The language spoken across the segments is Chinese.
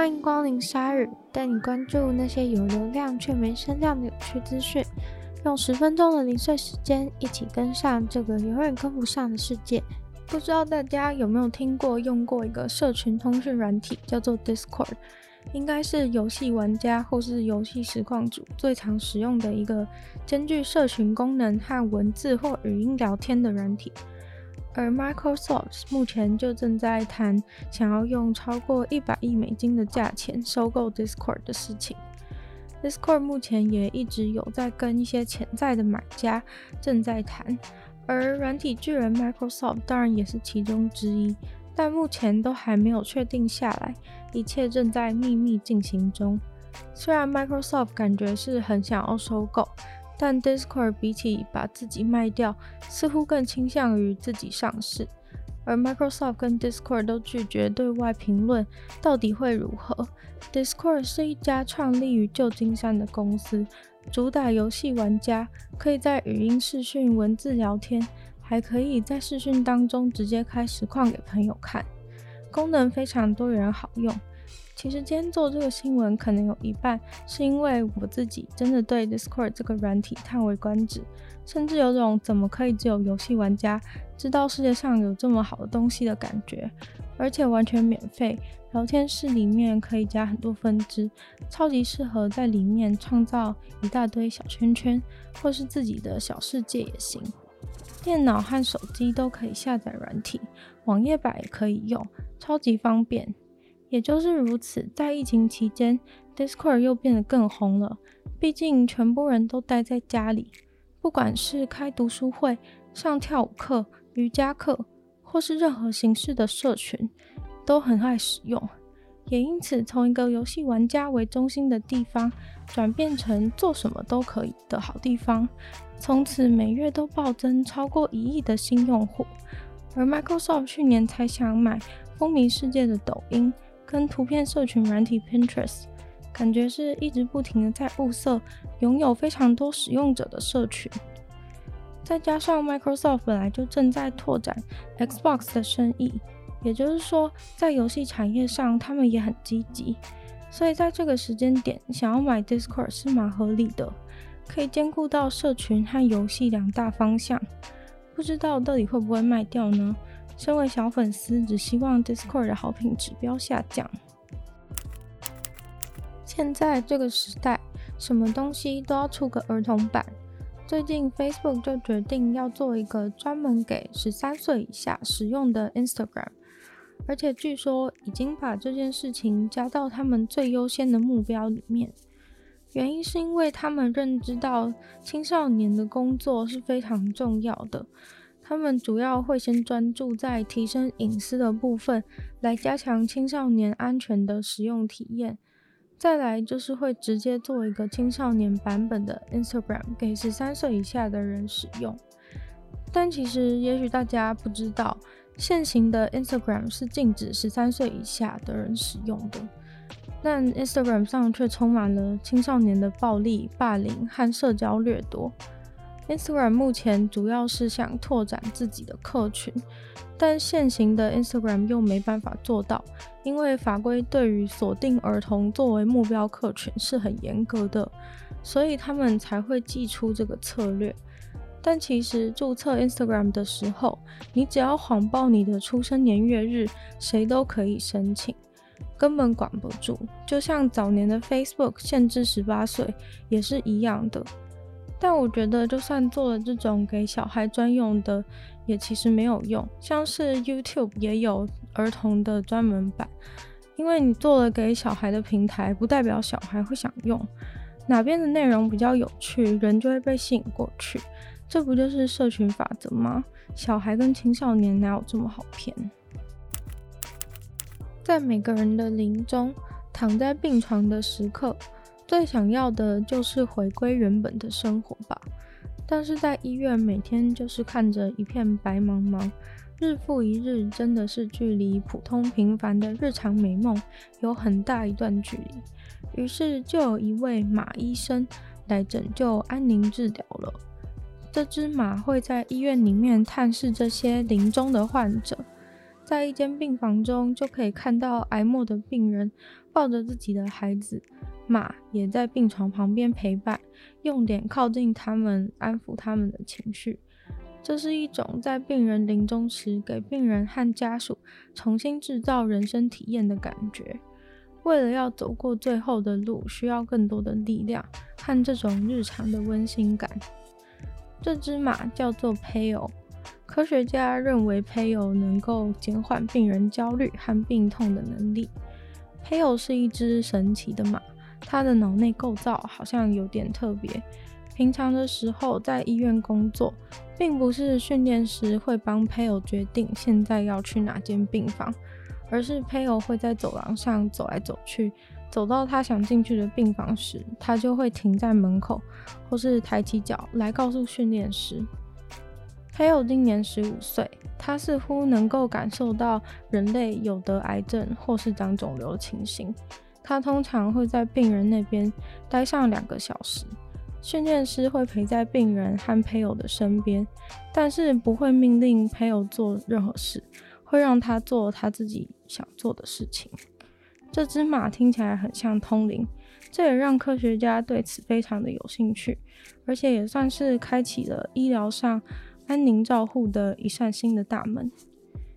欢迎光临鲨语，带你关注那些有流量却没声量的有趣资讯。用十分钟的零碎时间，一起跟上这个永远跟不上的世界。不知道大家有没有听过、用过一个社群通讯软体，叫做 Discord，应该是游戏玩家或是游戏实况主最常使用的一个兼具社群功能和文字或语音聊天的软体。而 Microsoft 目前就正在谈想要用超过一百亿美金的价钱收购 Discord 的事情。Discord 目前也一直有在跟一些潜在的买家正在谈，而软体巨人 Microsoft 当然也是其中之一，但目前都还没有确定下来，一切正在秘密进行中。虽然 Microsoft 感觉是很想要收购。但 Discord 比起把自己卖掉，似乎更倾向于自己上市。而 Microsoft 跟 Discord 都拒绝对外评论到底会如何。Discord 是一家创立于旧金山的公司，主打游戏玩家可以在语音视讯、文字聊天，还可以在视讯当中直接开实况给朋友看，功能非常多元好用。其实今天做这个新闻，可能有一半是因为我自己真的对 Discord 这个软体叹为观止，甚至有种怎么可以只有游戏玩家知道世界上有这么好的东西的感觉，而且完全免费，聊天室里面可以加很多分支，超级适合在里面创造一大堆小圈圈，或是自己的小世界也行。电脑和手机都可以下载软体，网页版也可以用，超级方便。也就是如此，在疫情期间，Discord 又变得更红了。毕竟全部人都待在家里，不管是开读书会、上跳舞课、瑜伽课，或是任何形式的社群，都很爱使用。也因此，从一个游戏玩家为中心的地方，转变成做什么都可以的好地方。从此每月都暴增超过一亿的新用户。而 Microsoft 去年才想买风靡世界的抖音。跟图片社群软体 Pinterest，感觉是一直不停的在物色拥有非常多使用者的社群。再加上 Microsoft 本来就正在拓展 Xbox 的生意，也就是说，在游戏产业上他们也很积极，所以在这个时间点想要买 Discord 是蛮合理的，可以兼顾到社群和游戏两大方向。不知道到底会不会卖掉呢？身为小粉丝，只希望 Discord 的好评指标下降。现在这个时代，什么东西都要出个儿童版。最近 Facebook 就决定要做一个专门给十三岁以下使用的 Instagram，而且据说已经把这件事情加到他们最优先的目标里面。原因是因为他们认知到青少年的工作是非常重要的。他们主要会先专注在提升隐私的部分，来加强青少年安全的使用体验。再来就是会直接做一个青少年版本的 Instagram 给十三岁以下的人使用。但其实，也许大家不知道，现行的 Instagram 是禁止十三岁以下的人使用的，但 Instagram 上却充满了青少年的暴力、霸凌和社交掠夺。Instagram 目前主要是想拓展自己的客群，但现行的 Instagram 又没办法做到，因为法规对于锁定儿童作为目标客群是很严格的，所以他们才会祭出这个策略。但其实注册 Instagram 的时候，你只要谎报你的出生年月日，谁都可以申请，根本管不住。就像早年的 Facebook 限制十八岁也是一样的。但我觉得，就算做了这种给小孩专用的，也其实没有用。像是 YouTube 也有儿童的专门版，因为你做了给小孩的平台，不代表小孩会想用。哪边的内容比较有趣，人就会被吸引过去。这不就是社群法则吗？小孩跟青少年哪有这么好骗？在每个人的临终，躺在病床的时刻。最想要的就是回归原本的生活吧，但是在医院每天就是看着一片白茫茫，日复一日，真的是距离普通平凡的日常美梦有很大一段距离。于是就有一位马医生来拯救安宁治疗了。这只马会在医院里面探视这些临终的患者。在一间病房中，就可以看到癌末的病人抱着自己的孩子，马也在病床旁边陪伴，用脸靠近他们，安抚他们的情绪。这是一种在病人临终时给病人和家属重新制造人生体验的感觉。为了要走过最后的路，需要更多的力量和这种日常的温馨感。这只马叫做 Pale。科学家认为配偶能够减缓病人焦虑和病痛的能力。配偶是一只神奇的马，它的脑内构造好像有点特别。平常的时候在医院工作，并不是训练师会帮配偶决定现在要去哪间病房，而是配偶会在走廊上走来走去，走到他想进去的病房时，他就会停在门口，或是抬起脚来告诉训练师。Pale 今年十五岁，他似乎能够感受到人类有得癌症或是长肿瘤的情形。他通常会在病人那边待上两个小时。训练师会陪在病人和配偶的身边，但是不会命令配偶做任何事，会让他做他自己想做的事情。这只马听起来很像通灵，这也让科学家对此非常的有兴趣，而且也算是开启了医疗上。安宁照护的一扇新的大门。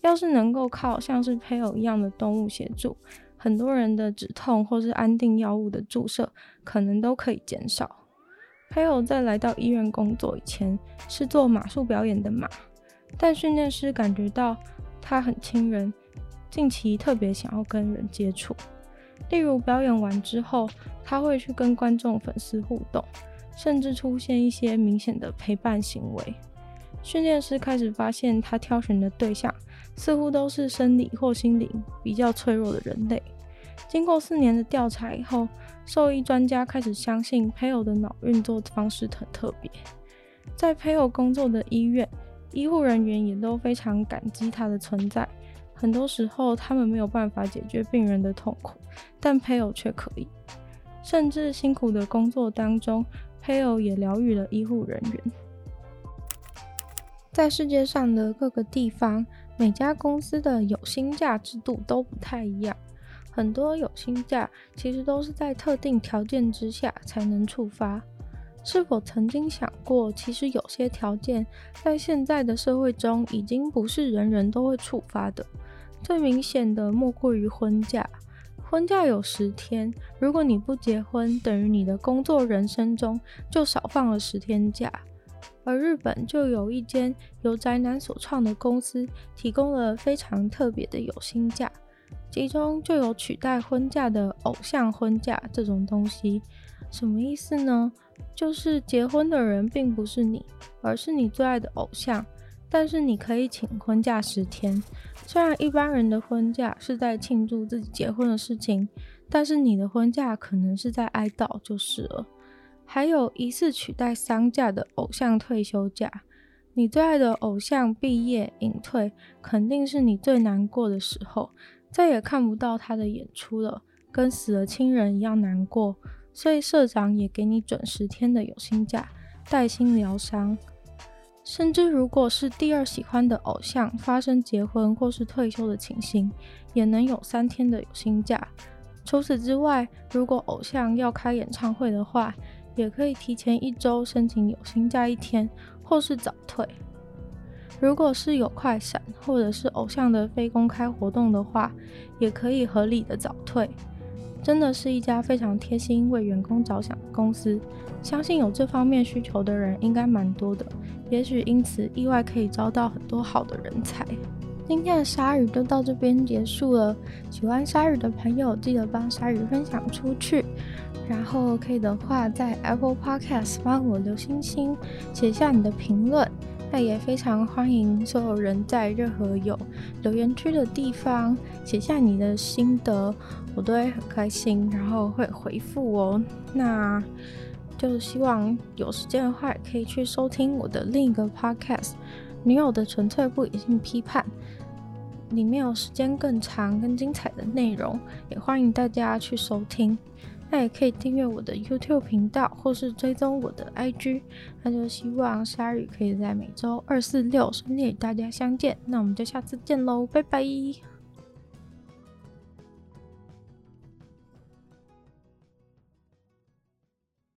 要是能够靠像是配偶一样的动物协助，很多人的止痛或是安定药物的注射可能都可以减少。配偶在来到医院工作以前是做马术表演的马，但训练师感觉到他很亲人，近期特别想要跟人接触。例如表演完之后，他会去跟观众、粉丝互动，甚至出现一些明显的陪伴行为。训练师开始发现，他挑选的对象似乎都是生理或心灵比较脆弱的人类。经过四年的调查以后，兽医专家开始相信 p a l 的脑运作方式很特别。在 p a l 工作的医院，医护人员也都非常感激他的存在。很多时候，他们没有办法解决病人的痛苦，但 p a l 却可以。甚至辛苦的工作当中 p a l 也疗愈了医护人员。在世界上的各个地方，每家公司的有薪假制度都不太一样。很多有薪假其实都是在特定条件之下才能触发。是否曾经想过，其实有些条件在现在的社会中已经不是人人都会触发的？最明显的莫过于婚假。婚假有十天，如果你不结婚，等于你的工作人生中就少放了十天假。而日本就有一间由宅男所创的公司，提供了非常特别的有薪假，其中就有取代婚假的偶像婚假这种东西。什么意思呢？就是结婚的人并不是你，而是你最爱的偶像，但是你可以请婚假十天。虽然一般人的婚假是在庆祝自己结婚的事情，但是你的婚假可能是在哀悼，就是了。还有疑似取代丧假的偶像退休假，你最爱的偶像毕业隐退，肯定是你最难过的时候，再也看不到他的演出了，跟死了亲人一样难过，所以社长也给你准十天的有薪假，带薪疗伤。甚至如果是第二喜欢的偶像发生结婚或是退休的情形，也能有三天的有薪假。除此之外，如果偶像要开演唱会的话，也可以提前一周申请有薪假一天，或是早退。如果是有快闪或者是偶像的非公开活动的话，也可以合理的早退。真的是一家非常贴心为员工着想的公司，相信有这方面需求的人应该蛮多的，也许因此意外可以招到很多好的人才。今天的鲨鱼就到这边结束了，喜欢鲨鱼的朋友记得帮鲨鱼分享出去。然后可以的话，在 Apple Podcast 帮我留星星，写下你的评论。那也非常欢迎所有人在任何有留言区的地方写下你的心得，我都会很开心，然后会回复哦。那就希望有时间的话，也可以去收听我的另一个 Podcast《女友的纯粹不理性批判》，里面有时间更长、更精彩的内容，也欢迎大家去收听。那也可以订阅我的 YouTube 频道，或是追踪我的 IG。那就希望鲨鱼可以在每周二、四、六顺利与大家相见。那我们就下次见喽，拜拜。